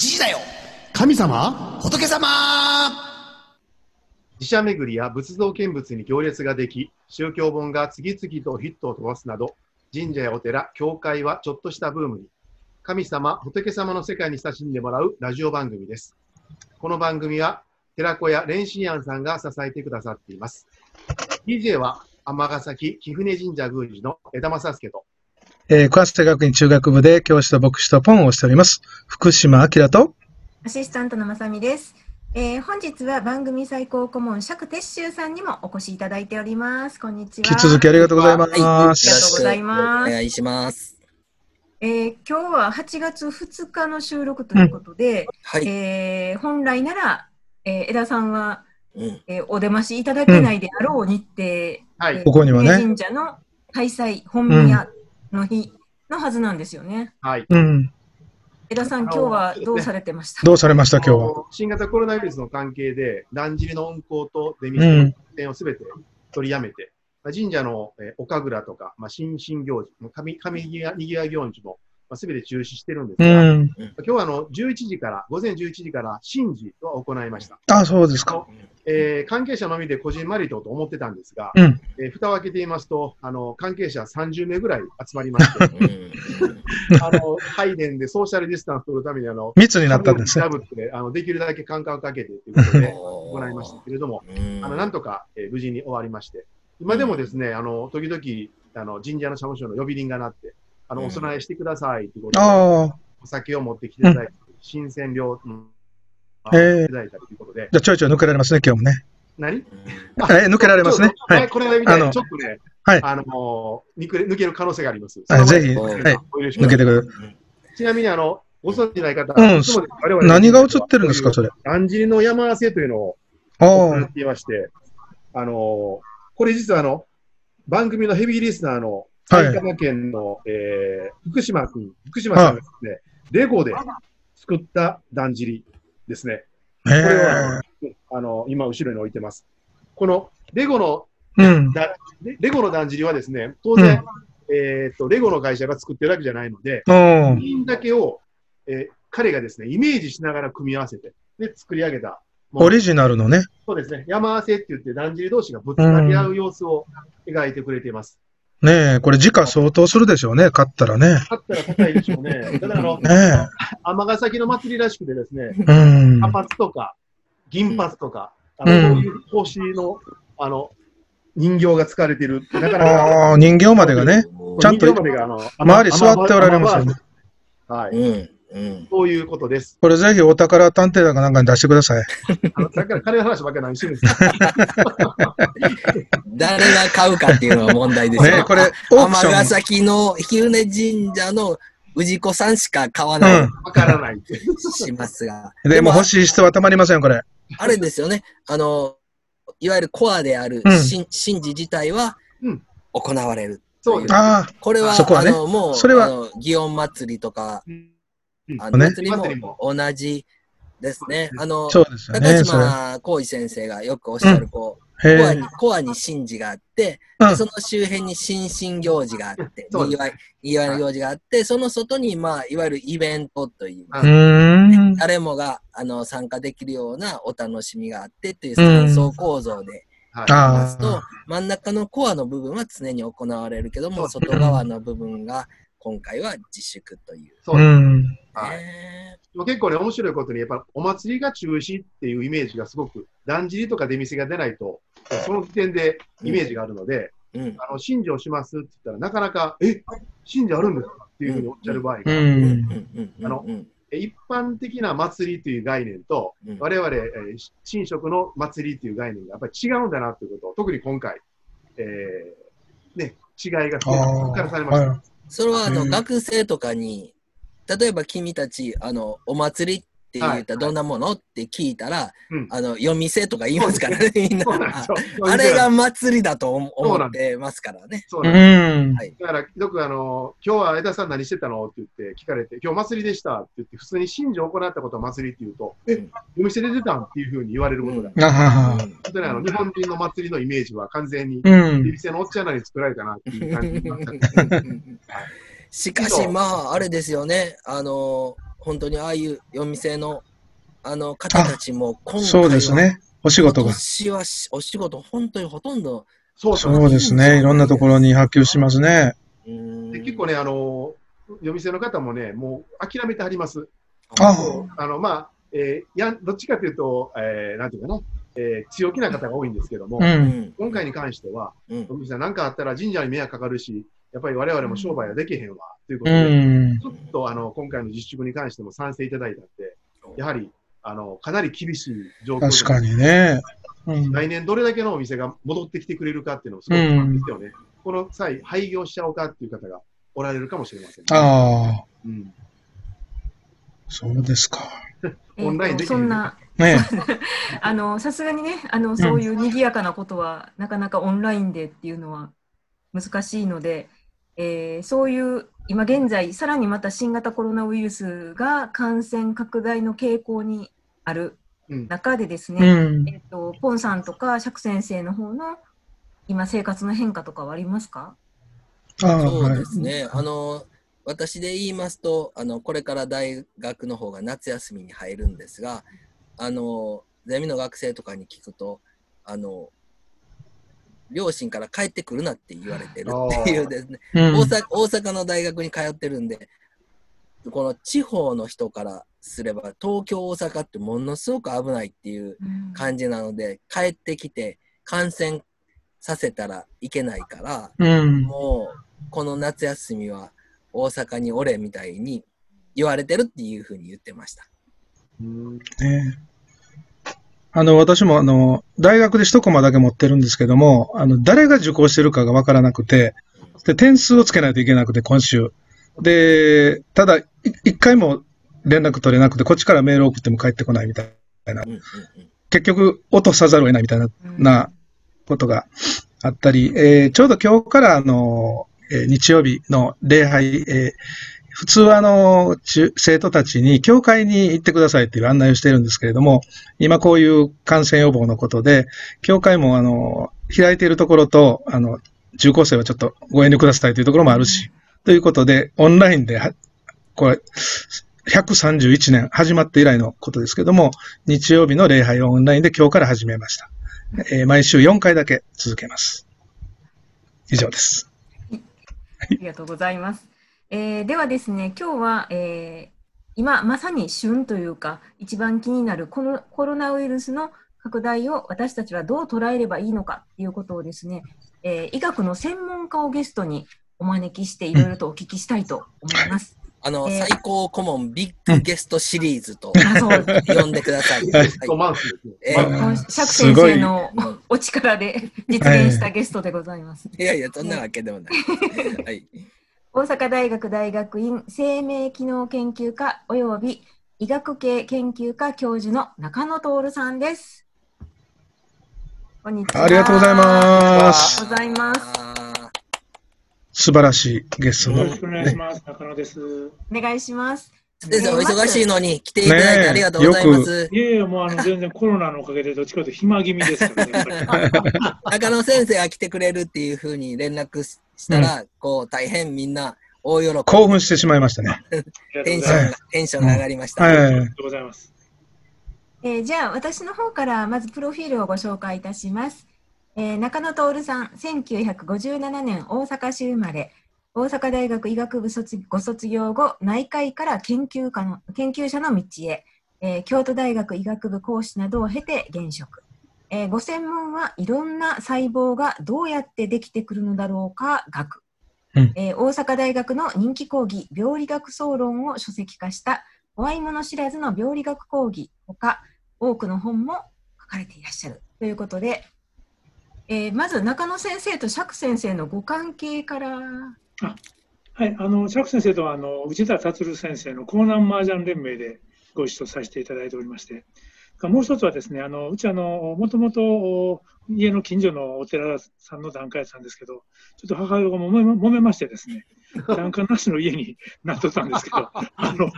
時だよ神様？仏様寺社巡りや仏像見物に行列ができ、宗教本が次々とヒットを飛ばすなど、神社やお寺、教会はちょっとしたブームに、神様、仏様の世界に親しんでもらうラジオ番組です。この番組は、寺子屋蓮心庵さんが支えてくださっています。DJ は、尼崎貴船神社宮司の枝正介と、えー、小瀬学院中学部で教師と牧師とポンをしております。福島明と、アシスタントのまさみです。えー、本日は番組最高顧問釈鉄舟さんにもお越しいただいております。こんにちは。引き続きありがとうございまはいありがとす。うございますお願いします。えー今日は8月2日の収録ということで、はい。えー本来なら、えー、枝さんは、うん。えーお出ましいただけないであろう日程、はいえーここにはね神社の開催本宮の日のはずなんですよね。はい。うん。枝さん、今日はどうされてました？どうされました今日は？新型コロナウイルスの関係で、だんじりの運行と出店の出店をすべて取りやめて、まあ神社の、えーお神楽とか、まあ、新進行事、神神にぎわにぎわ行事も、まあ、すべて中止してるんですうが、ん。今日はあの11時から、午前11時から神事を行いました。あ、そうですか。えー関係者のみでこじんまりとと思ってたんですが、うん。えー蓋を開けてみますと、あの関係者30名ぐらい集まりまして、うん あの拝殿でソーシャルディスタンスを取るためにあの、密になったんですね。ダブってあのできるだけ間隔をかけてということで行いましたけれども、うんあのなんとか、えー無事に終わりまして、今でもですね、あの時々あの神社の社務所の呼び鈴が鳴って、あのうんお供えしてくださいということで。お酒を持ってきていただいて、新鮮料、うんあえーいただいたりということで、じゃあちょいちょい抜けられますね、今日もね。何？え抜けられますね？はい。これみたいにあのちょっとね、はい。あの抜け抜ける可能性があります。はい、ぜひ、ははい、お許しください抜けてくる。ちなみにあの、ご存知ない方、うん。何が映ってるんですか、それ？だんじりの山合わせというのをあ行あっていまして、あのーこれ実はあの、番組のヘビーリスナーのはい。埼玉県の、えー福島君、福島さんがですね、レゴで作っただんじりですね。へこれはえ。あの、今後ろに置いてます。このレゴのうん。だレレゴのだんじりはですね、当然、えっと、レゴの会社が作ってるわけじゃないので、うん。部品だけを、えー彼がですね、イメージしながら組み合わせて、で、作り上げたオリジナルのね。そうですね。山合わせって言って、だんじり同士がぶつかり合う様子を描いてくれています。ねえ、これ時価相当するでしょうね、買ったらね。勝ったら高いでしょうね。た だ、あの、ね尼崎の祭りらしくてですね、え。うん。茶髪とか、銀髪とか、あのうんそういう星の、あの、人形が使われている。なかなか、ああ、人形までがね。ちゃんと周り座っておられますよね。はい。うん。うん。そういうことです。これぜひお宝探偵団かなんかに出してください。あのさっきから金の話ばっかり何してるんですか？誰が買うかっていうのは問題ですよ。ねえ、これ、尼ン。崎の日船神社の氏子さんしか買わない、うんわからないって。しますが。でも欲しい人はたまりませんよ、これ。あれですよね。あの、いわゆるコアであるうん神神事自体はうん行われる。そうです。ああ、これは、そこはねあの、もう、それは祇園祭りとか、うんあの、ね祭りもも同じですね。あの、そうですね、それ。島浩二先生がよくおっしゃる、こう、コアに、。コアに神事があって、うんその周辺に新進行事があって、そうですにぎわい、にぎわいの行事があって、その外に、まあ、いわゆるイベントという、うーん。誰もがあの参加できるようなお楽しみがあってっていううん三層構造ではいますと、あ真ん中のコアの部分は常に行われるけども、そ外側の部分が今回は自粛という。あ。そううです。ん。はい。ねもう結構ね、面白いことに、やっぱお祭りが中止っていうイメージがすごく、だんじりとか出店が出ないと、その時点でイメージがあるので、うん。あの神事をしますって言ったら、なかなか、え神事あるんですかっていうふうにおっしゃる場合が、あの一般的な祭りという概念と、うん。我々、えー神職の祭りという概念がやっぱり違うんだなということを、特に今回、えーね、違いがすごくあ実感されあ。ました。はそれはあのうん。学生とかに、例えば君たち、あの、お祭りって言ったらどんなものって聞いたら、うん。あの、夜店とか言います。からね、みんな。あれが祭りだと思ってますからね。そううなんです。ん。はい。だから、よくあの、今日は枝さん何してたのって言って聞かれて、今日祭りでしたって言って、普通に神事を行ったことを祭りって言うと、えうん、お店で出たんっていうふうに言われることが、うん。あはは。本当にあの、日本人の祭りのイメージは完全に、うん。出店のおっちゃんらに作られたなっていう感じになったん。ですしかし、まあ、あれですよね。あの、本当にああいう夜店のあの方たちも今回はそうですね。お仕事が。今年はしお仕事、本当にほとんど、そうそうそうですね。いろんなところに波及しますね。で結構ね、あの、夜店の方もね、もう諦めてはります。ああの、まあ、えーやん、どっちかというと、えーなんていうかな、えー強気な方が多いんですけども、う。うんん今回に関しては、うんお店なんかあったら神社に迷惑かかるし、やっぱり我々も商売はできへんわ、というこうとで、ん。ちょっとあの、今回の自粛に関しても賛成いただいたんで、やはり、あの、かなり厳しい状況で確かにね。うん。来年どれだけのお店が戻ってきてくれるかっていうのをすごく不安ですよね。この際、廃業しちゃおうかっていう方がおられるかもしれません、ね。ああ、うん、そうですか。オンラインできるそんな、ね あの、さすがにね、あの、そういう賑やかなことは、なかなかオンラインでっていうのは難しいので、えーそういう、今現在、さらにまた新型コロナウイルスが感染拡大の傾向にあるうん中でですうね、ん。えっと、ポンさんとか釈先生の方の今生活の変化とかはありますか？そうはいですね。あの、私で言いますと、あの、これから大学の方が夏休みに入るんですが、あの、ゼミの学生とかに聞くと、あの、両親から帰ってくるなって言われてるっていうですね、うん大阪大阪の大学に通ってるんで、この地方の人からすれば、東京、大阪ってものすごく危ないっていう感じなので、帰ってきて感染させたらいけないから、うん。もう、この夏休みは大阪におれみたいに言われてるっていうふうに言ってました。うん。ねあの、私もあの、大学で一コマだけ持ってるんですけども、あの、誰が受講してるかがわからなくて、で、点数をつけないといけなくて、今週。で、ただ、い一回も連絡取れなくて、こっちからメール送っても返ってこないみたいな。結局、落とさざるを得ないみたいなうんなことがあったり、えーちょうど今日からあの、えー日曜日の礼拝、えー普通はあの、生徒たちに教会に行ってくださいっていう案内をしているんですけれども、今こういう感染予防のことで、教会もあの、開いているところと、あの、中高生はちょっとご遠慮くださいというところもあるし、ということで、オンラインで、これ、131年始まって以来のことですけれども、日曜日の礼拝をオンラインで今日から始めました。えー毎週4回だけ続けます。以上です。ありがとうございます。えーではですね、今日は、えー今まさに旬というか、一番気になるこのコロナウイルスの拡大を私たちはどう捉えればいいのかということをですね、えー医学の専門家をゲストにお招きしていろいろとお聞きしたいと思います。あの、えー最高顧問ビッグゲストシリーズとあそう呼んでください。ゲストマンスですね。えまあ今釈す先生のお力で実現したゲストでございます。いやいや、そんなわけでもない。はい。大阪大学大学院生命機能研究科および医学系研究科教授の中野徹さんです。こんにちは。ありがとうございますありがとうございます。あ素晴らしいゲストのよろしくお願いします。中野です。お願いします。ー先生、お忙しいの。のに来ていただいてありがとうございます。いやいや、もうあの全然コロナのおかげでどっちかというと暇気味ですからね。中野先生が来てくれるっていうふうに連絡ししたら、こう、大変みんな大喜び。興奮してしまいましたね。テンシ。ョンが、テンションが上がりました。はい。ありがとうございます。えーじゃあ私の方からまずプロフィールをご紹介いたします。えー中野徹さん、1957年大阪市生まれ、大阪大学医学部卒ご卒業後、内科医から研究家の研究者の道へ、えー京都大学医学部講師などを経て現職。えーご専門はいろんな細胞がどうやってできてくるのだろうか学。うん。えー大阪大学の人気講義、病理学総論を書籍化した怖いもの知らずの病理学講義ほか、多くの本も書かれていらっしゃる。ということで、えーまず中野先生と釈先生のご関係から、はい、あの、釈先生とはあの内田達先生の江南麻雀連盟でご一緒させていただいておりまして、もう一つはですね、あのうちあの、もともと家の近所のお寺さんの檀家やったんですけど、ちょっと母親が揉め揉めましてですね、檀家なしの家に なっとったんですけど、あの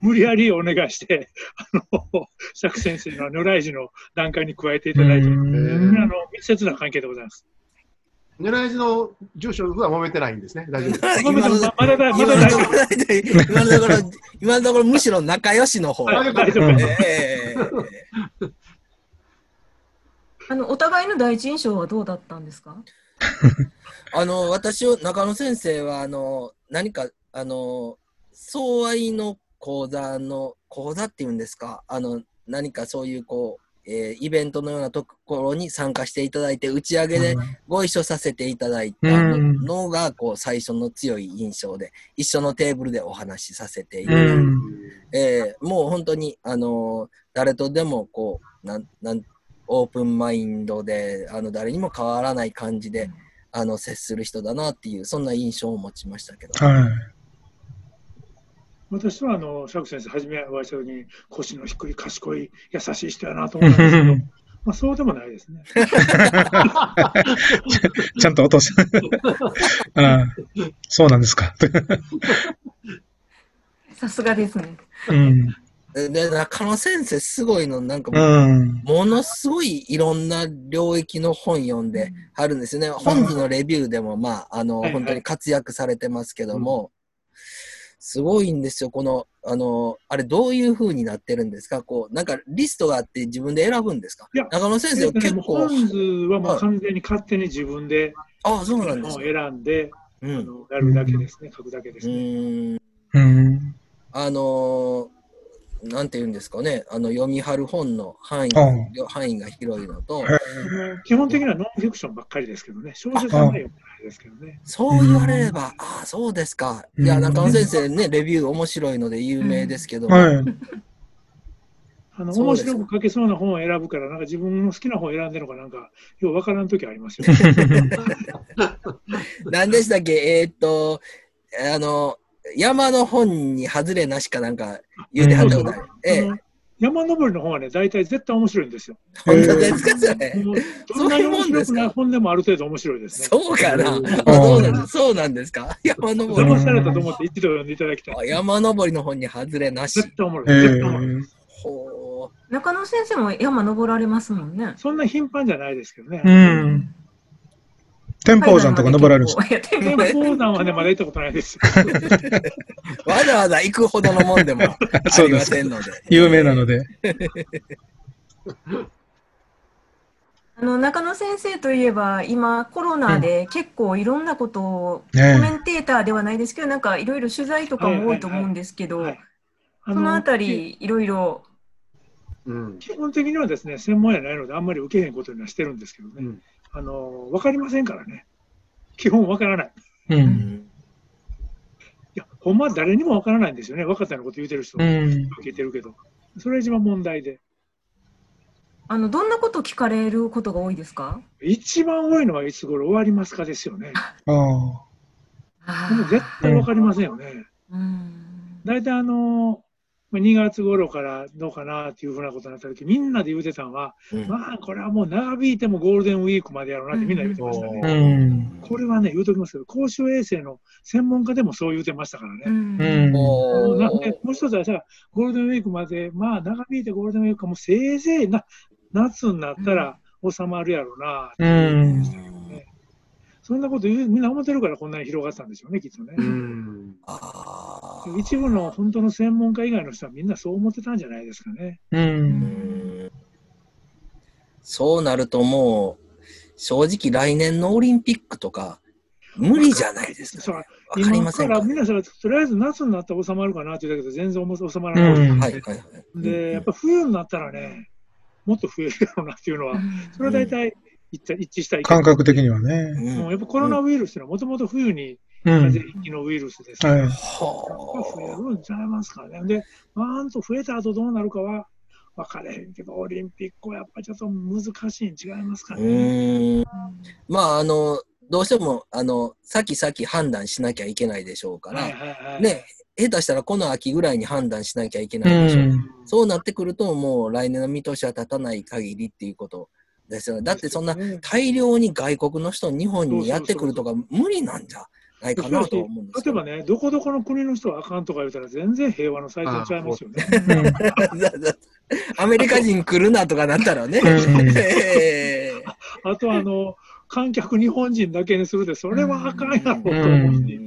無理やりお願いして、あの釈先生の如来寺の檀家に加えていただいて、うあんの密接な関係でございます。狙い図の住所は揉めてないんですね。大丈夫です。今のままだだま今だ大のところ、今のところ、今のところむしろ仲良しの方。大丈夫うんええあのお互いの第一印象はどうだったんですか？あの、私を、中野先生は、あの、何か、あの、相愛の講座の、講座っていうんですか、あの、何かそういう、こう、えーイベントのようなところに参加していただいて、打ち上げでご一緒させていただいたうん。のが、こう、最初の強い印象で、一緒のテーブルでお話しさせていただいて、うん。えーもう本当に、あの誰とでもこうなんなんオープンマインドであの誰にも変わらない感じであの接する人だなっていうそんな印象を持ちましたけど、はい。私はあの釈先生、初めお会いしたときに、腰の低い、賢い、優しい人やなと思ったんですけど、まあ、そうでもないですね。ちゃんと落とす。ああそうなんですか。さすがですね。うん。でで中野先生すごいのなんかうもう、ん。ものすごいいろんな領域の本読んではるんですよね。本人のレビューでも、まあ、あの、はいはい本当に活躍されてますけども、すごいんですよ。この、あの、あれどういう風になってるんですか？こう、なんかリストがあって自分で選ぶんですか？いや中野先生は結構、本図はもう完全に勝手に自分でああ、そうなんですか。選んで、うん。あのやるだけですね、書くだけでうすね。ーん。うん。あのーなんて言うんですかね、あの読み張る本の範囲う範囲が広いのと、基本的にはノンフィクションばっかりですけどね、小説はないですけどね。そう言われれば、ああ、そうですか。いや、うん中野先生ね、レビュー面白いので有名ですけど、はい。あの面白く書けそうな本を選ぶから、なんか自分の好きな本を選んでるのかなんか、ようわからんときありますよ。何でしたっけ、えーっと、あの、山の本に外れなしかなんか言うてはったことある。ええあの山登りの本はね、大体絶対面白いんですよ。本当ですか、それ？もうどんなに面白くない本でもある程度面白いですね。そうかな。そうなんです？そうなんですか？山登り騙されたと思って一度読んでいただきたい。あ山登りの本に外れなし。絶対おもろい。え絶対おもろい。ーほう。中野先生も山登られますもんね。そんな頻繁じゃないですけどね。うん。天保山とか登られるんですか？天天保山はね、まだ行ったことないです。わざわざ行くほどのもんでも ありませんので。有名なので。あの中野先生といえば今コロナで結構いろんなことを、ねコメンテーターではないですけどなんかいろいろ取材とかも多いと思うんですけど、そのあたりいろいろうん。基本的にはですね、専門やないので、あんまり受けへんことにはしてるんですけどね。うんあの、わかりませんからね。基本わからない。う。うんんいや、ほんまは誰にもわからないんですよね。分かったようなこと言うてる人、う受ん。けてるけど。それが一番問題で。あのどんなこと聞かれることが多いですか？一番多いのはいつ頃終わりますかですよね。ああ。でも絶対わかりませんよね。うん大体あの、まあ2月頃からどうかなっていうふうなことになった時みんなで言うてたのは、うんまあこれはもう長引いてもゴールデンウィークまでやろうなってみんな言ってましたね。ううん。これはね、言うときますけど、公衆衛生の専門家でもそう言うてましたからね。うんうん。おなんでーもう一つはさ、ゴールデンウィークまで、まあ長引いてゴールデンウィークかもせいぜいな夏になったら収まるやろうなって言ってましたけどね。そんなこと言うみんな思ってるからこんなに広がったんでしょうね、きっとね。うん。あー一部の本当の専門家以外の人はみんなそう思ってたんじゃないですかね。う。うんんそうなるともう、正直来年のオリンピックとか、無理じゃないですか、そうね。わかりませんから皆さん、とりあえず夏になったら収まるかなって言ったけど、全然収まらうない。ん。はいはいはい。で、やっぱ冬になったらね、もっと増えるやろうなっていうのは、それは大体一致一致した意見感覚的にはね。うんもうやっぱコロナウイルスっていうのはもともと冬にうん。風邪ひきのウイルスですから、はい。やっぱ増えはるんちゃいますかね。で、バーンと増えた後どうなるかは分かれへんけど、オリンピックはやっぱりちょっと難しいに違いますかね。まあ、あの、どうしても、あの、先々判断しなきゃいけないでしょうから、はいはいはい。ね、下手したらこの秋ぐらいに判断しなきゃいけうないでしょう。ん。そうなってくると、もう来年の見通しは立たない限りっていうことですよね。だってそんなね大量に外国の人日本にやってくるとか無理なんじゃないかなと思うんです。例えばね、どこどこの国の人はあかんとか言ったら全然平和のサイトにちゃいますよね。アメリカ人来るなとかなったらね。あとあの、観客日本人だけにするで、それはあかんやろうと思うし、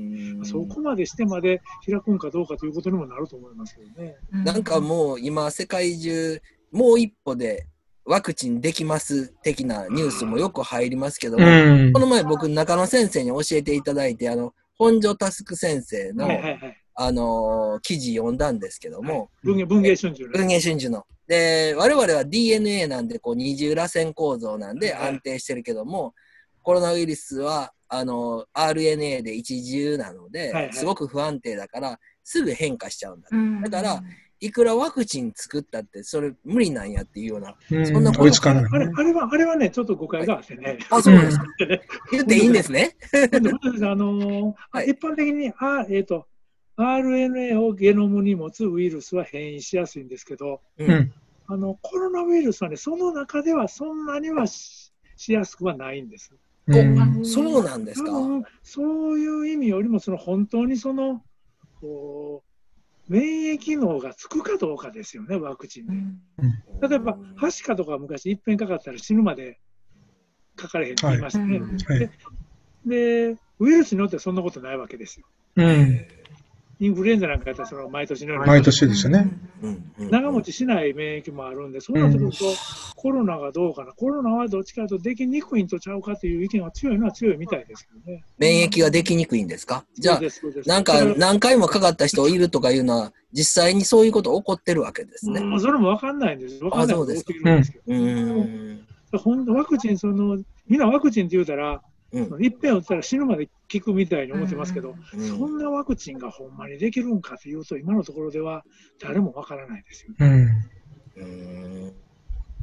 そこまでしてまで開くんかどうかということにもなると思いますけどね。なんかもう今、世界中、もう一歩でワクチンできます的なニュースもよく入りますけども、うんこの前僕、中野先生に教えていただいて、あの、本庄タスク先生の、はいはいはい。あのー記事読んだんですけども、文芸文芸春秋の文藝春秋の。で、我々は DNA なんで、こう、二重螺旋構造なんではい安定してるけども、コロナウイルスは、あの、RNA で一重なので、はいはいすごく不安定だから、すぐ変化しちゃうんだ。うんだから、いくらワクチン作ったって、それ無理なんやっていうような。うんそんなこと追いつかないあれあれは、あれはね、ちょっと誤解があってね。あ、そうですか。言っていいんですね。あのー はい一般的に、あえー、と RNA をゲノムに持つウイルスは変異しやすいんですけど、う。うんん。あのコロナウイルスはね、その中ではそんなにはししやすくはないんです。うんそうなんですか。多分そういう意味よりも、その本当にそのこう免疫能がつくかどうかですよね、ワクチンで。例えば、はしかとか昔、いっぺんかかったら死ぬまでかかれへんって言いましたね。はい。で、ウイルスによってはそんなことないわけですよ。うん。インフルエンザなんかやったらその毎年のように毎年ですよね。長持ちしない免疫もあるんで、そうなってくると、コロナがどうかな、コロナはどっちかというとできにくいんとちゃうかという意見が強いのは強いみたいですけどね。免疫ができにくいんですか？じゃあ、なんか何回もかかった人いるとかいうのは、実際にそういうこと起こってるわけですね。うんそれも分かんないんです。分かんないんですけど。ワクチン、その、みんなワクチンって言うたら、うん、いっ打ったら死ぬまで効くみたいに思ってますけど、うん、そんなワクチンがほんまにできるんかというと、今のところでは誰もわからないですよね。うん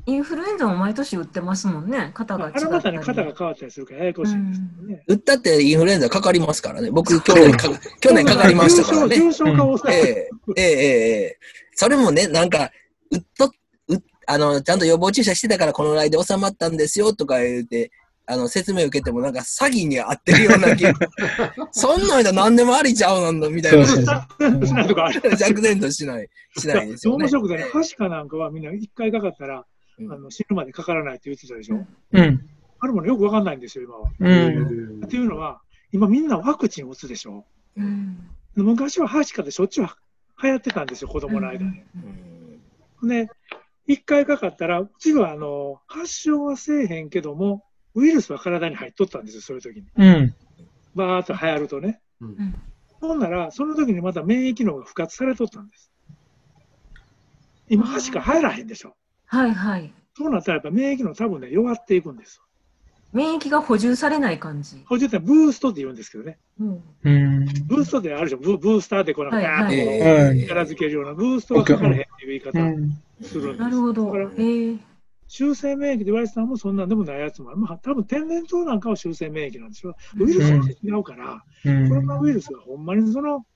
インフルエンザも毎年売ってますもんね、肩が違ったり。あれまた、肩が変わったりするからややこしいですけどね。売、うん、ったってインフルエンザかかりますからね。僕、去年か、去年かかりましたからね。重症化を、うん、えー、えー、ええー、それもね、なんか、売っと、あの、ちゃんと予防注射してたからこの間で収まったんですよとか言って、あの、説明受けてもなんか詐欺に合ってるような気 そんなんや何でもありちゃうのみたいな。そうそうしないとかある。弱点としない、しないですよね面。白くてね、はしかなんかはみんな一回かかったら、うんあの死ぬまでかからないって言ってたでしょ？うん。あれもね、よくわかんないんですよ、今は。うん。っていうのは、今みんなワクチン打つでしょ？うん昔ははしかでしょっちゅう流行ってたんですよ、子供の間に。うんで、一回かかったら、次はあの発症はせえへんけども、ウイルスは体に入っとったんですよ、そういう時に。うん。バーッと流行るとね。うんほんなら、その時にまた免疫機能が復活されとったんです。今、はしか入らへんでしょ。はいはい。そうなったらやっぱ免疫機能多分ね、弱っていくんです。免疫が補充されない感じ。補充ってブーストって言うんですけどね。うんうん。ブーストってあるでしょ。ブブースターでこの、はいはい力づけるような、ブーストがかからへんっていう言い方をうん。するんです。なるほど。えー修正免疫で言われてたのもそんなんでもないやつもある。まあ、多分天然痘なんかは修正免疫なんですよ。ウイルスは違うから、うんコロナウイルスがほんまにその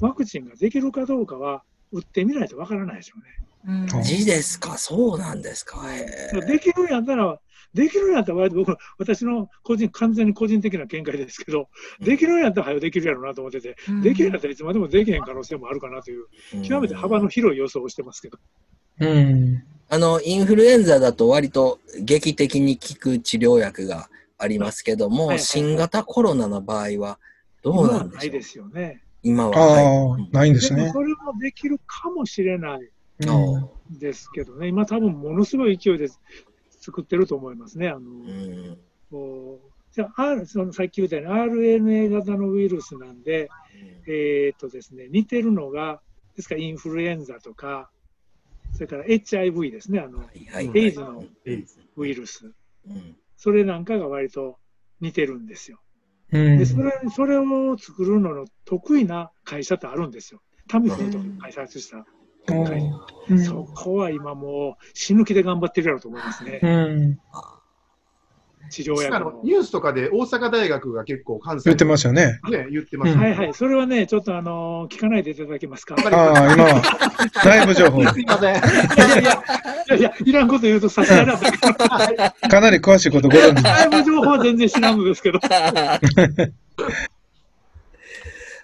ワクチンができるかどうかは、打ってみないとわからないでしょうね。うんですか、そうなんですか？できるんやったら、できるんやったら僕、私の個人、完全に個人的な見解ですけど、できるんやったら早くできるやろうなと思ってて、うんできるんやったらいつまでもできへん可能性もあるかなという、極めて幅の広い予想をしてますけど。うん。あの、インフルエンザだと割と劇的に効く治療薬がありますけども、はいはい新型コロナの場合はどう今なんでしょう？はないですよね。今は。あはいあ、ないんですね。でもそれもできるかもしれないですけどね、今多分ものすごい勢いで作ってると思いますね。あのうんじゃあ、R- そのさっき言ったように RNA 型のウイルスなんで、えーっとですね、似てるのが、ですからインフルエンザとか、それから HIV ですね、あのはいはいエイズのウイルス、うんそれなんかが割と似てるんですよ。うんでそれそれを作るのの得意な会社ってあるんですよ。タミフルとか開発した会社。うんそこは今もう死ぬ気で頑張ってるやろうと思いますねう。ん。治療薬の。あのニュースとかで大阪大学が結構関西言ってますよね。ね、言ってます、うんはいはい。それはね、ちょっとあの聞かないでいただけますか？いああ、今は、内部情報、すいません。やいやいや、いやいや、いらんこと言うと差し上がったけど、かなり詳しいことご存知。内部情報は全然知らんのですけど。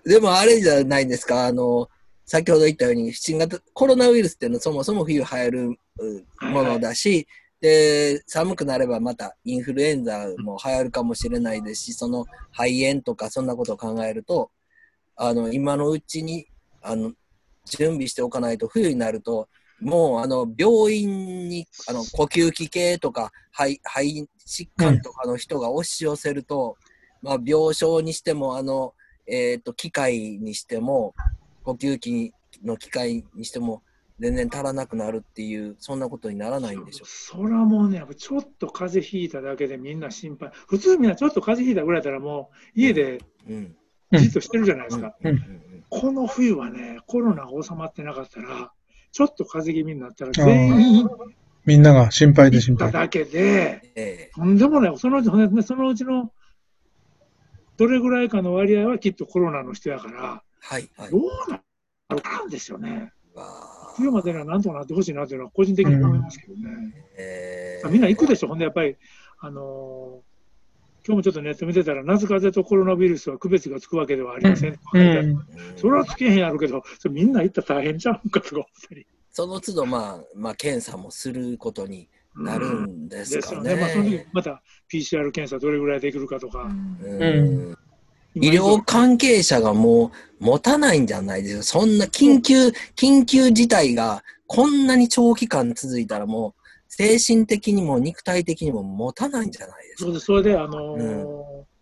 でもあれじゃないですか、あの、先ほど言ったように、新型コロナウイルスっていうのはそもそも冬流行るうものだし、で、寒くなればまたインフルエンザも流行るかもしれないですし、その肺炎とかそんなことを考えると、あの、今のうちに、あの、準備しておかないと冬になると、もうあの病院にあの呼吸器系とか肺肺疾患とかの人が押し寄せると、まあ、病床にしてもあの、えー、と機械にしても呼吸器の機械にしても全然足らなくなるっていうそんなことにならないんでしょう。それはもうね、ちょっと風邪ひいただけでみんな心配。普通みんなちょっと風邪ひいたぐらいだったらもう家でうん。じっとしてるじゃないですか。この冬はね、コロナが収まってなかったら、ちょっと風邪気味になったら全員みんなが心配で行心配。だけで、えとんでもない、そのうちそのうちのどれぐらいかの割合はきっとコロナの人やから、はいはい。どうなるかんですよね。わあ冬までにはなんとかなってほしいなというのは個人的に思いますけどね。えーみんな行くでしょ、ほんでやっぱり、あのー今日もちょっとネット見てたら、夏風邪とコロナウイルスは区別がつくわけではありませんうん。うんそれはつけへんやろうけど、それみんな行ったら大変ちゃうんかとか思ったり。その都度、まあ、まあ、検査もすることになるんですかね。ですよね。まあ、その時また PCR 検査どれぐらいできるかとか。うん今医療関係者がもう持たないんじゃないですか。そんな緊急、緊急事態がこんなに長期間続いたらもう精神的にも肉体的にも持たないんじゃないですか。そうです。それで、あのー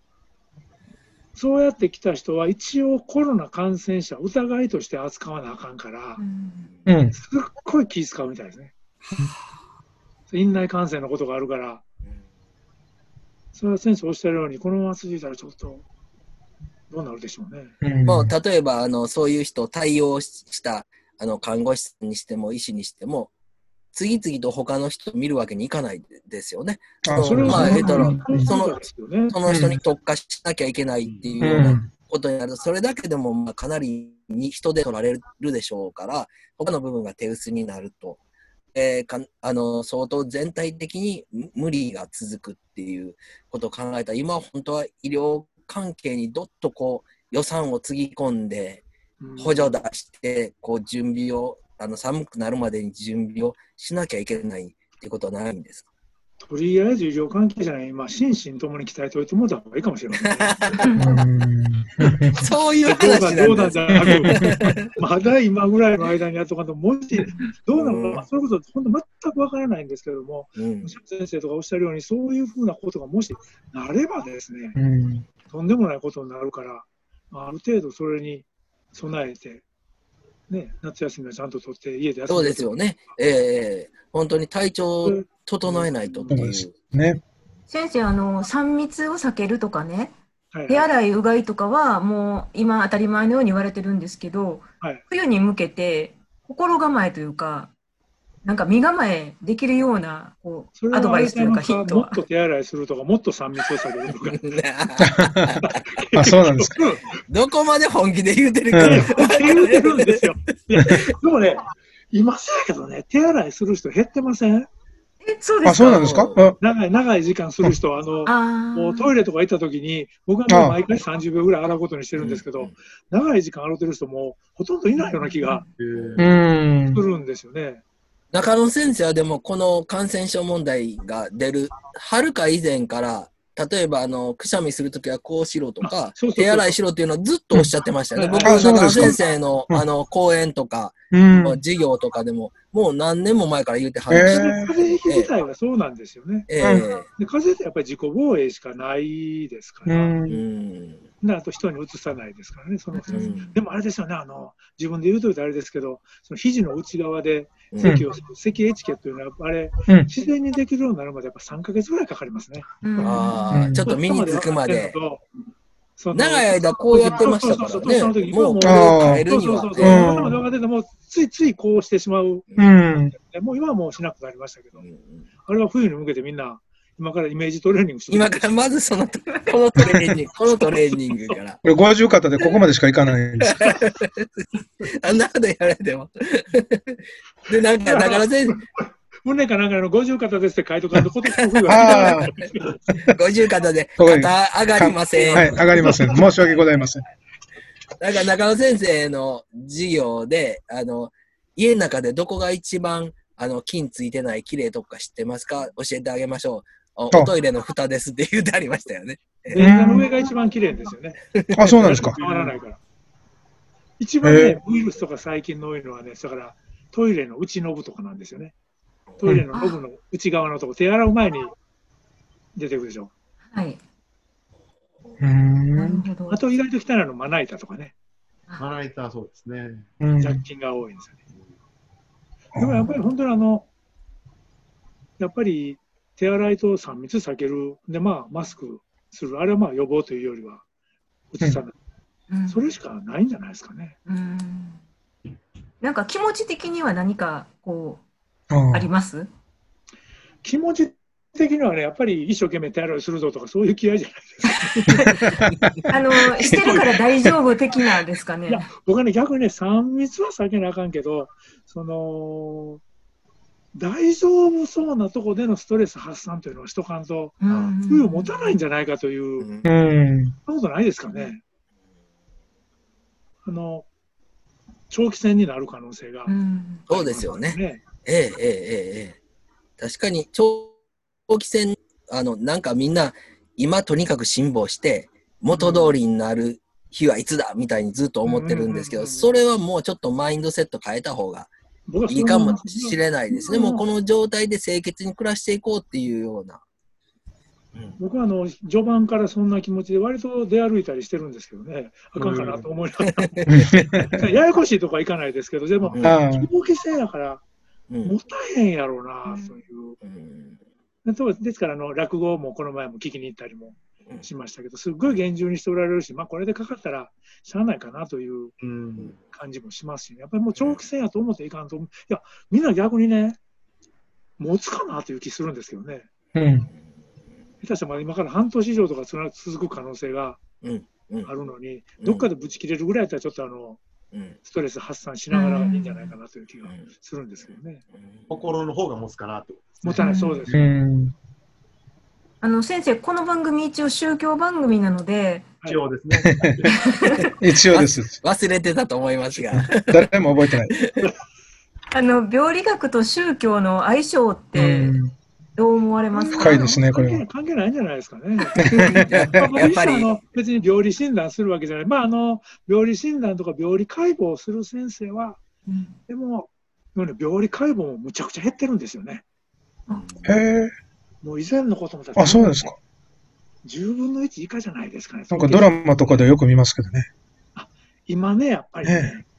そうやって来た人は一応コロナ感染者疑いとして扱わなあかんから、うん。すっごい気使うみたいですね。院内感染のことがあるから、それは先生おっしゃるように、このまま続いたらちょっとどうなるでしょうね。うんもう例えばあのそういう人を対応したあの看護師にしても医師にしても次々と他の人を見るわけにいかないですよね。あそのその人に特化しなきゃいけないっていうう。ようなんことになると、それだけでもまあかなりに人で取られるでしょうから、他の部分が手薄になると、えーかあの相当全体的に無無理が続くっていうことを考えたら、今は本当は医療関係にどっとこう予算をつぎ込んで、うん。補助出して、こう準備を、あの寒くなるまでに準備をしなきゃいけないっていうことはないんですか？とりあえず医療関係者に、まあ、心身ともに鍛えておいてもらった方がいいかもしれませんね。うん。そういう話だどうんなん。だまだ今ぐらいの間にやっとかんと、もし、どうなのか、まあ、そういうこと、本当全くわからないんですけれども、うん。先生とかおっしゃるように、そういうふうなことがもしなればですね、うんとんでもないことになるから、まあある程度それに備えて、ね、夏休みはちゃんと取って、家で休そうですよね。ええ本当に体調を整えないとっていう。ね。先生、あの、3密を避けるとかね、はい手洗い、うがいとかはもう今当たり前のように言われてるんですけど、はい冬に向けて心構えというか、なんか身構えできるようなこうアドバイスというか、ヒットはもっ。と手洗いするとか、もっと3密を避けるとか。あ、そうなんですか。どこまで本気で言うてるか。うん言うてるんですよ。でもね、今さやけどね、手洗いする人減ってません？え、そうですあ、そうなんですか？あ長い、長い時間する人は、あの、あもうトイレとか行った時に、僕はもう毎回30秒ぐらい洗うことにしてるんですけど、長い時間洗ってる人もほとんどいないような気がうんす。るんですよね。中野先生はでもこの感染症問題が出るはるか以前から例えばあのくしゃみするときはこうしろとあかそうそうそう手洗いしろっていうのをずっとおっしゃってましたよね。うん僕あそうですか中野先生のうんあの講演とかうん。授業とかでももう何年も前から言ってはえるし、ー風邪ひき自体はそうなんですよね。ええで風邪ってやっぱり自己防衛しかないですかう。ら、うんんであと人にうつさないですからね、その2つ。うんでもあれですよね、あの自分で言うといてあれですけど、その肘の内側でうん咳をする、咳エチケットというのは、あれ、うん自然にできるようになるまでやっぱ3ヶ月ぐらいかかりますね。うんああちょっと身につくまで。長い間こうやってましたからそうそうそうその時ね。もう変えるにはそうそうそうそう。うん頭でも、ついついこうしてしまう。うん。もう今はもうしなくなりましたけどう、んあれは冬に向けてみんな、今からイメージトレーニングして今からまずそのこのトレーニング このトレーニングからこれ50肩でここまでしかいかないんです。あんなことやられても。で、なんか、だから先生、胸かなんかの50肩ですって書いとかんと、今年の冬はああ、50肩で肩上がりません。はい、上がりません。申し訳ございません。なんか中野先生の授業で、あの、家の中でどこが一番、あの、菌ついてない綺麗とか知ってますか？教えてあげましょう。おトイレの蓋ですって言ってありましたよね。映画の上が一番綺麗ですよね。あ、そうなんですか。変わらないから。一番へね、ウイルスとか細菌の多いのはね、だからトイレの内ノブとかなんですよね。トイレのノブの内側のとこ、手洗う前に出てくるでしょ。はい。うーん。なるほどあ。と意外と汚いのまな板とかね、まな板はそうですね。うん雑菌が多いんですよね。でもやっぱり本当にあの、やっぱり手洗いと3密避ける、でまあマスクする、あれはまあ予防というよりは、うつさない、うんそれしかないんじゃないですかね。うんなんか気持ち的には何かこうああります？気持ち的にはね、やっぱり一生懸命手洗いするぞとか、そういう気合いじゃないですか。あの、してるから大丈夫的なんですかねいや。僕はね、逆にね、3密は避けなあかんけど、その、大丈夫そうなとこでのストレス発散というのはしとかん。と、冬を持たないんじゃないかという、そ、うん。なことないですかね。あの、長期戦になる可能性が、ねうん、そうですよね。ええええええ。確かに長期戦、あの、なんかみんな、今とにかく辛抱して、元通りになる日はいつだみたいにずっと思ってるんですけど、それはもうちょっとマインドセット変えた方がいいかもしれないですね。うん。もうこの状態で清潔に暮らしていこうっていうような。うん。僕はあの序盤からそんな気持ちで割と出歩いたりしてるんですけどね、あかんかなと思いながら、ややこしいとこはいかないですけど、でも、長期戦やから、うん。持たへんやろうな、そういう。うですからあの、落語もこの前も聞きに行ったりもしましたけど、すっごい厳重にしておられるし、まあ、これでかかったらしゃあないかなといううん。感じもしますし、ね、やっぱりもう長期戦やと思っていかんと、いや、みんな逆にね、持つかなという気するんですけどね、うん。下手したら今から半年以上とかつな続く可能性があるのに、うんどっかでぶち切れるぐらいだったら、ちょっとあのうんストレス発散しながらいいんじゃないかなという気がうんするんですけどね。心の方が持つかなってことですね。持たない、そうですうよ。ん。あの先生、この番組一応宗教番組なので、一応ですね。一応です。忘れてたと思いますが。誰も覚えてない。あの病理学と宗教の相性っうてん。どう思われますか？深いですねこれは関係ないんじゃないですかね。やっぱりの別に病理診断するわけじゃない、まあ、あの病理診断とか病理解剖をする先生は、うんでも、病理解剖もむちゃくちゃ減ってるんですよね。へえ。もう以前のこともだってあ、そうですか。10分の1以下じゃないですかね。なんかドラマとかでよく見ますけどね。今ね、やっぱりね、え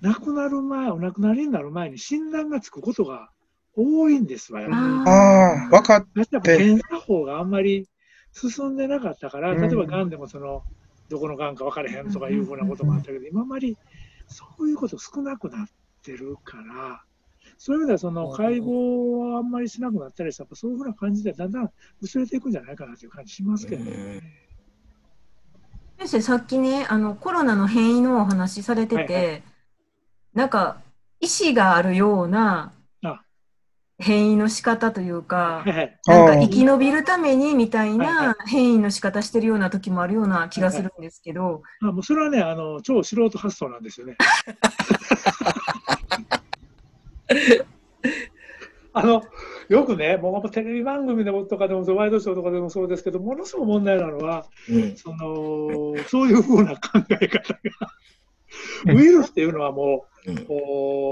亡くなる前、お亡くなりになる前に診断がつくことが多いんですわよ。ああ、分かっやっぱ検査法があんまり進んでなかったから、うん例えばがんでもその、どこのがんか分からへんとかいうふうなこともあったけど、今あまりそういうこと少なくなってるから、そういう意味ではその解剖はあんまりしなくなったりしたら、やっぱそういうふうな感じでだんだん薄れていくんじゃないかなという感じしますけどね。先生、さっきね、あのコロナの変異のお話されてて、はいはなんか意思があるようなあ。変異の仕方というか。なんか生き延びるためにみたいな変異の仕方してるような時もあるような気がするんですけど、あもうそれはねあの、超素人発想なんですよね。あのよくね、もうテレビ番組でもとかでも、ワイドショーとかでもそうですけど、ものすごく問題なのは、うんそのそういうふうな考え方が、うんウイルスっていうのはもう、うん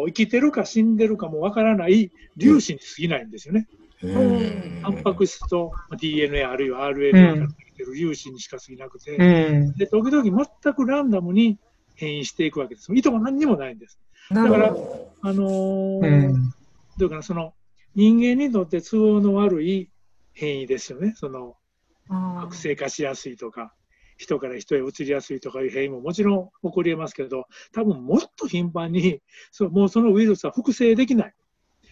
生きてるか死んでるかもわからない粒子に過ぎないんですよね。うんタンパク質とまあ DNA あるいは RNA からできてる粒子にしか過ぎなくて、うん。で時々全くランダムに変異していくわけです。意図も何にもないんです。だからほあのーうん。どうかな、その人間にとって都合の悪い変異ですよね。その悪性化しやすいとか、人から人へ移りやすいとかいう変異ももちろん起こり得ますけど、多分もっと頻繁に、そうもうそのウイルスは複製できない。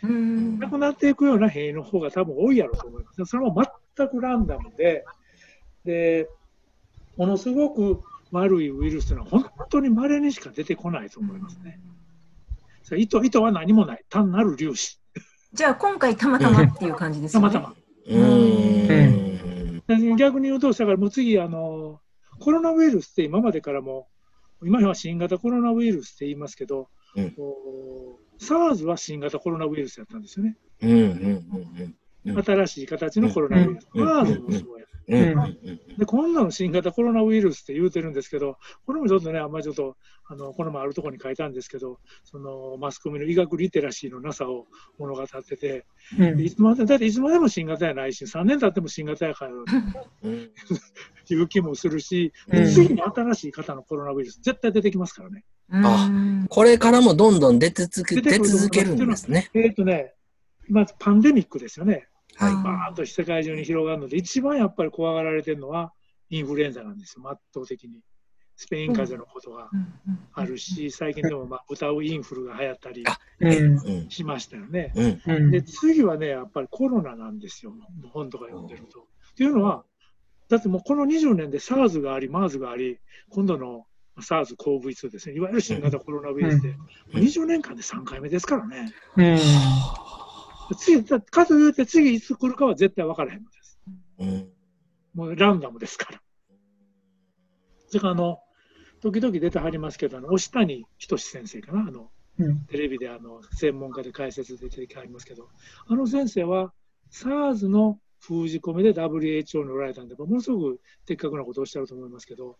なくなっていくような変異の方が多分多いやろうと思います。それも全くランダムで、で、ものすごく悪いウイルスというのは本当に稀にしか出てこないと思いますね。それ意図意図は何もない。単なる粒子。じゃあ今回たまたまっていう感じですよね。たまたま。うん逆に言うと、だからもう次、あの、コロナウイルスって今までからも、今は新型コロナウイルスって言いますけど、うん SARS は新型コロナウイルスやったんですよね。うんうんうんうん。新しい形のコロナウイルス。うん SARS もそうんうんうん。で、今度の新型コロナウイルスって言うてるんですけど、これもちょっとね、あんまりちょっと、あの、この前あるところに書いたんですけど、その、マスコミの医学リテラシーのなさを物語ってて、うん。でいつまで、だっていつまでも新型やないし、3年経っても新型やから、うん。いう気もするし、うん。次に新しい型のコロナウイルス、絶対出てきますからね。あうん。これからもどんどん出続け出続けるんですね。えっ、とね、まずパンデミックですよね。はい。バーンと世界中に広がるので、一番やっぱり怖がられてるのはインフルエンザなんですよ、圧倒的に。スペイン風邪のことがあるし、最近でもまあ歌うインフルが流行ったりしましたよね。で、次はね、やっぱりコロナなんですよ、本とか読んでると。っていうのは、だってもうこの20年で SARS があり、MERS があり、今度の SARS-CoV-2 ですね、いわゆる新型コロナウイルスで、うん。20年間で3回目ですからね。うん次、だかというて次いつ来るかは絶対分からへんのです。うんもうランダムですから。それからあの、時々出てはりますけど、あの、押谷仁先生かな、あの、うんテレビであの専門家で解説で出てはりますけど、あの先生は SARS の封じ込めで WHO におられたんで、ものすごく的確なことをおっしゃると思いますけど、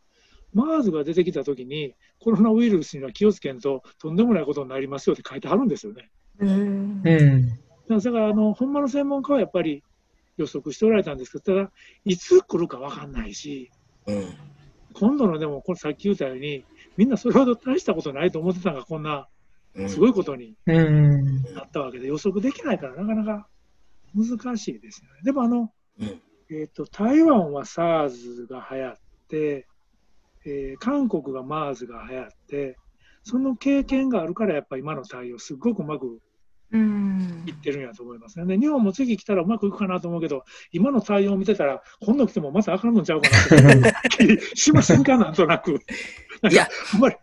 MERS が出てきたときに、コロナウイルスには気をつけんと、とんでもないことになりますよって書いてあるんですよね。うんうんだからあの、ほんまの専門家はやっぱり予測しておられたんですけど、ただ、いつ来るか分かんないし、うん。今度のでも、これさっき言ったように、みんなそれほど大したことないと思ってたのが、こんなうん。すごいことにうん。なったわけで、予測できないから、なかなか難しいですよね。でもあの、うん。えーと、台湾は SARS が流行って、えー韓国が MERS が流行って、その経験があるから、やっぱり今の対応、すっごくうまくうん。いってるんやと思いますね。で、日本も次来たらうまくいくかなと思うけど、今の対応を見てたら、今度来てもまたあかんのちゃうかなって。気しませんか、なんとなく。いや、あんまり。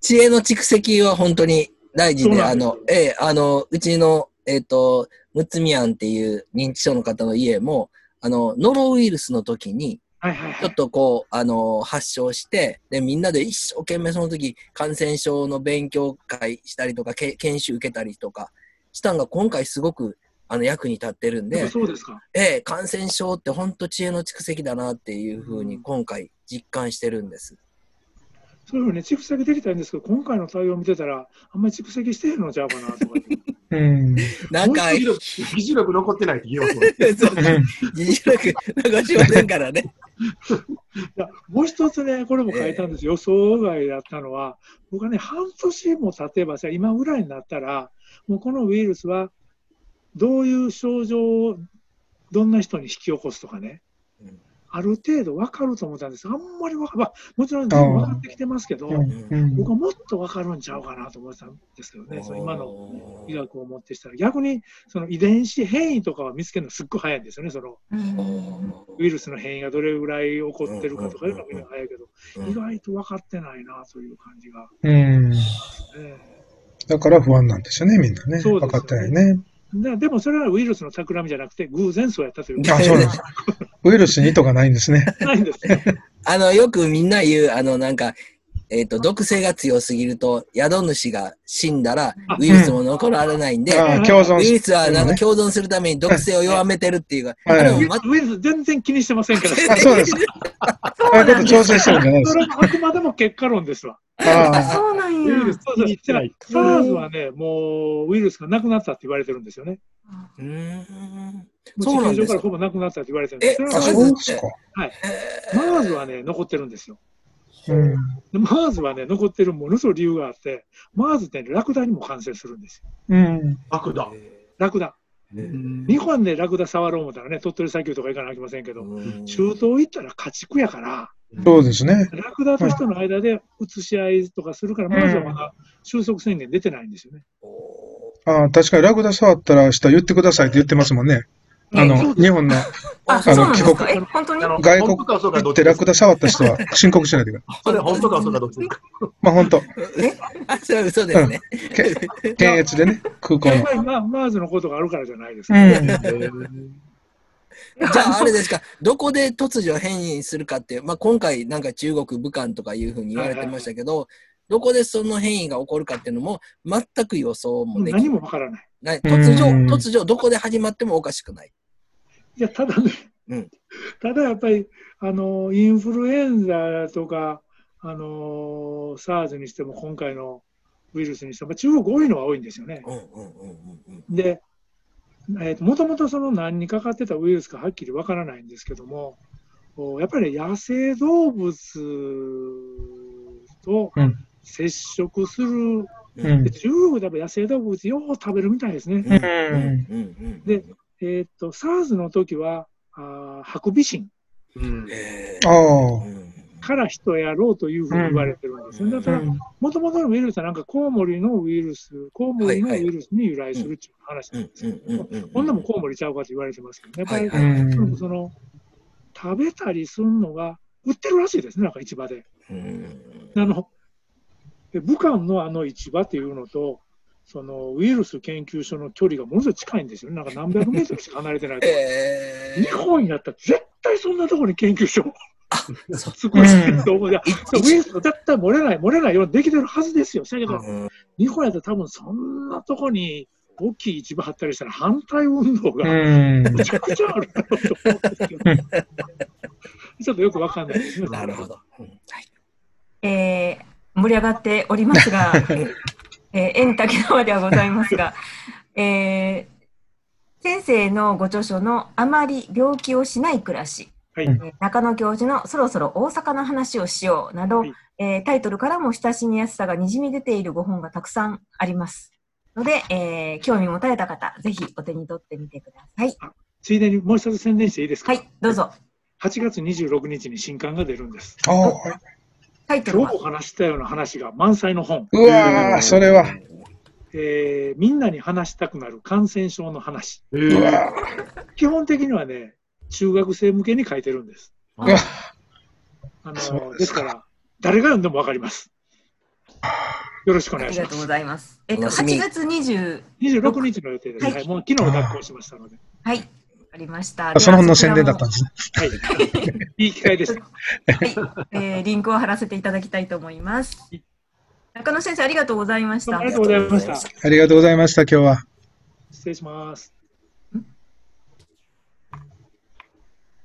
知恵の蓄積は本当に大事で、です。あの、ええ、あの、うちの、えっ、と、むつみやんっていう認知症の方の家も、あの、ノロウイルスの時に、はいはいはいちょっ。とこう、あの、発症して、で、みんなで一生懸命その時、感染症の勉強会したりとか、け研修受けたりとかしたんが、今回すごく、あの、役に立ってるんでそうですか。ええ、感染症って本当知恵の蓄積だなっていうふうに今回実感してるんです。そういうふうに蓄積できたんですけど、今回の対応を見てたら、あんまり蓄積してへんのちゃうかなとか。うん。なんか、議事力議事力残ってないって言いますもんね。そう自治力残しませんからね。もう一つね、これも書いたんです、予想外だったのは、僕はね、半年も経てばさ、今ぐらいになったら、もうこのウイルスは、どういう症状をどんな人に引き起こすとかね、うんある程度分かると思ったんです。あんまり分か、まあ、もちろん全部分かってきてますけど、うん僕はもっと分かるんちゃうかなと思ってたんですけどね、その今の医学をもってしたら、逆にその遺伝子変異とかは見つけるのすっごい早いんですよね、そのうん。ウイルスの変異がどれぐらい起こってるかとかいうのがみんな早いけど、うん。意外と分かってないなという感じが、うん。ね。だから不安なんですよね、みんなね。ね。分かってないね。ででもそれはウイルスの企みじゃなくて、偶然そうやったというあ、そうなんです。ウイルスに意図がないんですね。ないんですね。あの、よくみんな言う、あの、なんか、えっ、と、毒性が強すぎると、宿主が死んだらあ、ウイルスも残られないんで、あ共存ウイルスはなんかね共存するために毒性を弱めてるっていうか、はいあれもまウイルスウイルス全然気にしてませんから、あ、そうです。そういうこと調整してるんじゃないですそれもあくまでも結果論ですわ。か。ああそうなんやウイルス、SARS はね、もうウイルスがなくなったって言われてるんですよね。うーん。もそうなんですか地球上からほぼなくなったって言われてるんですえそうですか。はい。MERS はね、残ってるんですよ。うん。で MERS はね、残ってるものすごい理由があって、MERS って、ね、ラクダにも感染するんですよ。うん。ラクダ。うん日本でラクダ触ろう思ったらね、鳥取砂丘とか行かなきゃいけませんけど、うん中東行ったら家畜やから、そうですね。ラクダと人の間で移し合いとかするから、まずはまだ収束宣言出てないんですよね。ああ、確かにラクダ触ったら明日言ってくださいって言ってますもんね。あの、日本の あ、そうなんですか？帰国え、本当に？あの外国行ってラクダ触った人は申告しないでください。それ本当か嘘かどっちか？まあ本当、あ、それは嘘ですね。検閲でね、空港のまあ MERS のことがあるからじゃないですか。うん。じゃあ、あれですか、どこで突如変異するかって、まあ、今回、なんか中国、武漢とかいうふうに言われてましたけど、どこでその変異が起こるかっていうのも全く予想もでき何もわからない。ない。突如、うん突如どこで始まってもおかしくない。いや、ただね、うんただやっぱり、あの、インフルエンザとか、あの、SARS にしても今回のウイルスにしても、中国多いのは多いんですよね。うんうんうんうんうん。で、えーともともとその何にかかってたウイルスかはっきりわからないんですけども、おやっぱり野生動物とうん。接触する、うん。で中国でやっぱ野生動物よう食べるみたいですね。うん。うん。うんうん。でえっ、と、SARS の時は、あーハクビシン。うん。えああ。うんから人やろうというふうに言われてるんですよ。うんだから、もともとのウイルスはなんかコウモリのウイルス、コウモリのウイルスに由来するっていう話うなんんですうんけど。こんなもんコウモリちゃうかと言われてますけど、やっぱり、はいはいうんその食べたりするのが売ってるらしいですね、なんか市場で。うんあので武漢のあの市場っていうのと、そのウイルス研究所の距離がものすごい近いんですよね、なんか何百メートルしか離れてないと。え日本やったら絶対そんなところに研究所ーそ作ると思う。いやウイルス絶対漏れない、漏れないようにできてるはずですよ。だけど、うん日本やったら多分そんなとこに大きい市場張ったりしたら反対運動がうん。むちゃくちゃあるだろうと思うんですけど、ちょっとよくわかんないですね。なるほど。うんはいえー盛り上がっておりますが、えー、円竹縄ではございますが、えー先生のご著書のあまり病気をしない暮らし、はいえー中野教授のそろそろ大阪の話をしようなど、はいえータイトルからも親しみやすさがにじみ出ているご本がたくさんあります。ので、えー興味持たれた方、ぜひお手に取ってみてください。ついでにもう一つ宣伝していいですか、はい、どうぞ。8月26日に新刊が出るんです。ああ。タイトルは？今日お話したような話が満載の本、うわー、それは。えーみんなに話したくなる感染症の話。基本的にはね、中学生向けに書いてるんです。あのですすから、誰が読んでもわかります。よろしくお願いしますありがとうご。ざいます。えっと、楽しみ8月20、26日の予定です。はいはい、もう昨日脱行しましたので。はい、わかりました。あその本の宣伝だったんですね。はい。いい機会です。はい、えーリンクを貼らせていただきたいと思います。中野先生、ありがとうございましたあり。がとうございました。ありがとうございました、今日は。失礼します。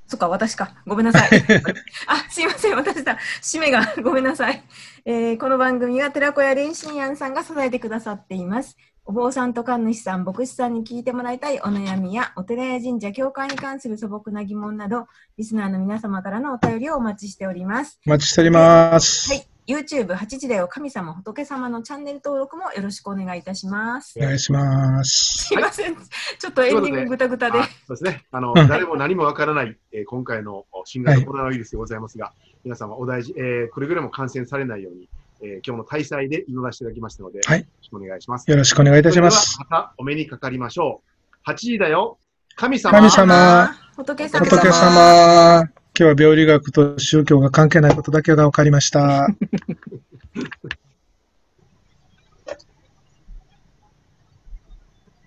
そっか、私か。ごめんなさい。あ、すいません。私だ。締めがごめんなさい。えーこの番組は寺子屋蓮心庵さんが支えてくださっています。お坊さんと神主さん、牧師さんに聞いてもらいたいお悩みや、お寺や神社、教会に関する素朴な疑問など、リスナーの皆様からのお便りをお待ちしております。お待ちしております。はい。YouTube、8時だよ神様仏様のチャンネル登録もよろしくお願いいたしますお。願いします。すいません。ちょっとエンディングぐたぐたで。あそうですね。あの、うん誰も何もわからない、えー今回の新型コロナウイルスでございますが、皆様お大事、えーくれぐれも感染されないように、えー今日の大祭で祈らせていただきましたので、はいよろしくお願いします。よろしくお願いいたしますそ。れではまたお目にかかりましょう。8時だよ。神様。神様仏様。仏様、今日は病理学と宗教が関係ないことだけが分かりました。